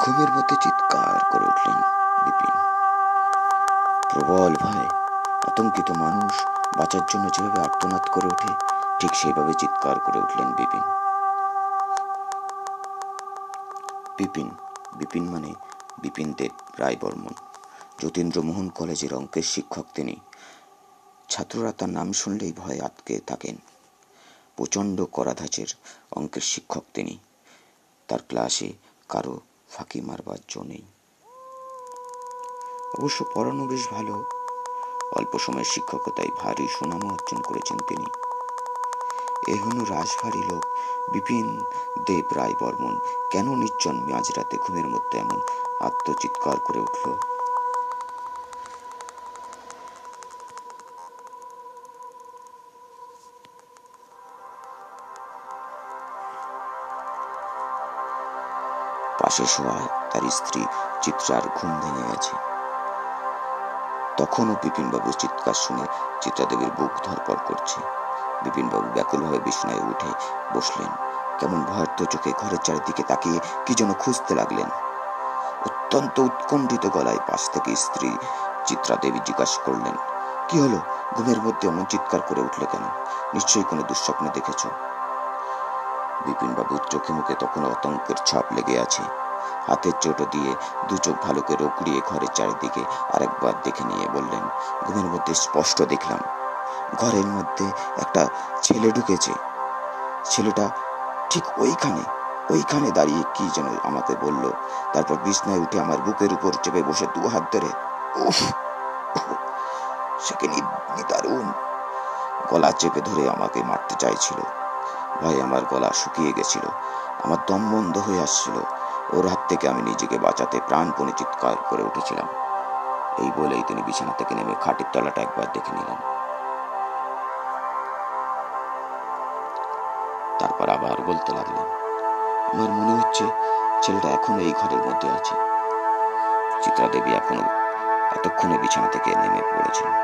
ঘুমের মধ্যে চিৎকার করে উঠলেন বিপিন। প্রবল ভয়ে আতঙ্কিত মানুষ বাঁচার জন্য যেভাবে আর্তনাদ করে ওঠে, ঠিক সেইভাবে চিৎকার করে উঠলেন বিপিন। বিপিন বিপিন মানে বিপিন দেব রায় বর্মন যতীন্দ্রমোহন কলেজের অঙ্কের শিক্ষক তিনি। ছাত্ররা তার নাম শুনলেই ভয়ে আটকে থাকেন। প্রচণ্ড করাধাঁচের অঙ্কের শিক্ষক তিনি। তার ক্লাসে কারও ফাঁকি মারবার জো নেই। অবশ্য পড়ানো বেশ ভালো। অল্প সময়ের শিক্ষকতায় ভারী সুনাম অর্জন করেছেন তিনি। এ হল রাজভারী লোক বিপিন দেব রায় বর্মন কেন নির্জন মাঝরাতে ঘুমের মধ্যে এমন আত্মচিৎকার করে উঠল? পাশে শোয়া তার স্ত্রী চিত্রার ঘুম ভেঙে গেছে। তখনও বিপিনবাবুর চিৎকার শুনে চিত্রাদেবীর বুক ধরপড় করছে। বিপিনবাবু ব্যাকুলভাবে বিছানায় উঠে বসলেন। কেমন ভয়ার্থ চোখে ঘরের চারিদিকে তাকিয়ে কি যেন খুঁজতে লাগলেন। অত্যন্ত উৎকণ্ঠিত গলায় পাশ থেকে স্ত্রী চিত্রা দেবী জিজ্ঞাসা করলেন, কি হলো? ঘুমের মধ্যে এমন চিৎকার করে উঠলে কেন? নিশ্চয়ই কোনো দুঃস্বপ্ন দেখেছ? বিপিনবাবুর চোখে মুখে তখন আতঙ্কের ছাপ লেগে আছে। হাতের চোটো দিয়ে দু চোখ ভালো করে রোকড়িয়ে ঘরের চারিদিকে আরেকবার দেখে নিয়ে বললেন, ঘুমের মধ্যে স্পষ্ট দেখলাম। ঘরের মধ্যে একটা ছেলে ঢুকেছে। ছেলেটা ঠিক ওইখানে ওইখানে দাঁড়িয়ে কি যেন আমাকে বলল। তারপর বিছনায় উঠে আমার বুকের উপর চেপে বসে দু হাত ধরে, উফ সেকে নিদারুণ। গলা চেপে ধরে আমাকে মারতে চাইছিল। ভয়ে আমার গলা শুকিয়ে গেছিল। আমার দম বন্ধ হয়ে আসছিল। ওর হাত থেকে আমি নিজেকে বাঁচাতে প্রাণপণে চিৎকার করে উঠেছিলাম। এই বলেই তিনি বিছানা থেকে নেমে খাটের তলাটা একবার দেখে নিলেন। তারপর আবার বলতে লাগলেন, আমার মনে হচ্ছে ছেলেটা এখনও এই ঘরের মধ্যে আছে। চিত্রা দেবী এখনও এতক্ষণে বিছানা থেকে নেমে পড়েছেন।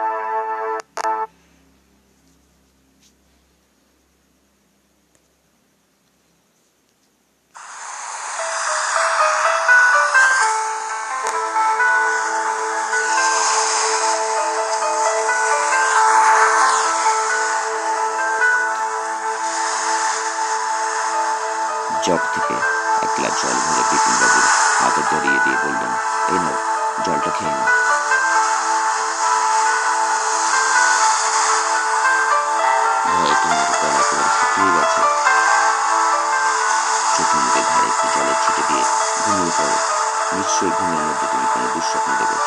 জগ থেকে এক গ্লাস জল ভরে বিপিনবাবুর হাতে ধরিয়ে দিয়ে বললেন, এই নাও, জলটা খেয়ে নাও। ভয়ে তোমার গলা একেবারে শুকিয়ে গেছে। চোখে মুখে ঘাড়ে একটু জলের ছিটে দিয়ে ঘুমিয়ে পড়ো। নিশ্চয়ই ঘুমের মধ্যে তুমি কোনো দুঃস্বপ্ন দেখেছ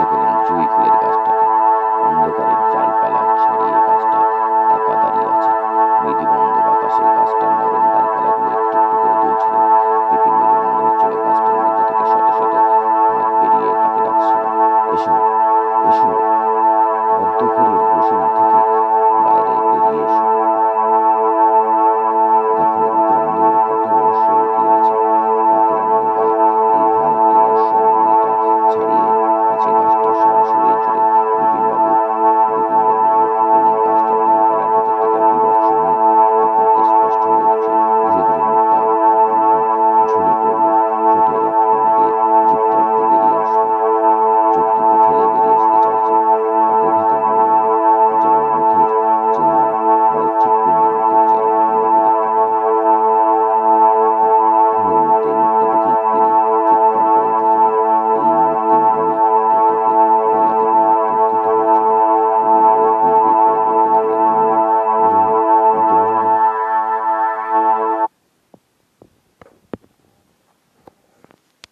দেখতে পেলেন জুঁই ফুলের গাছটাকে অন্ধকারের জাল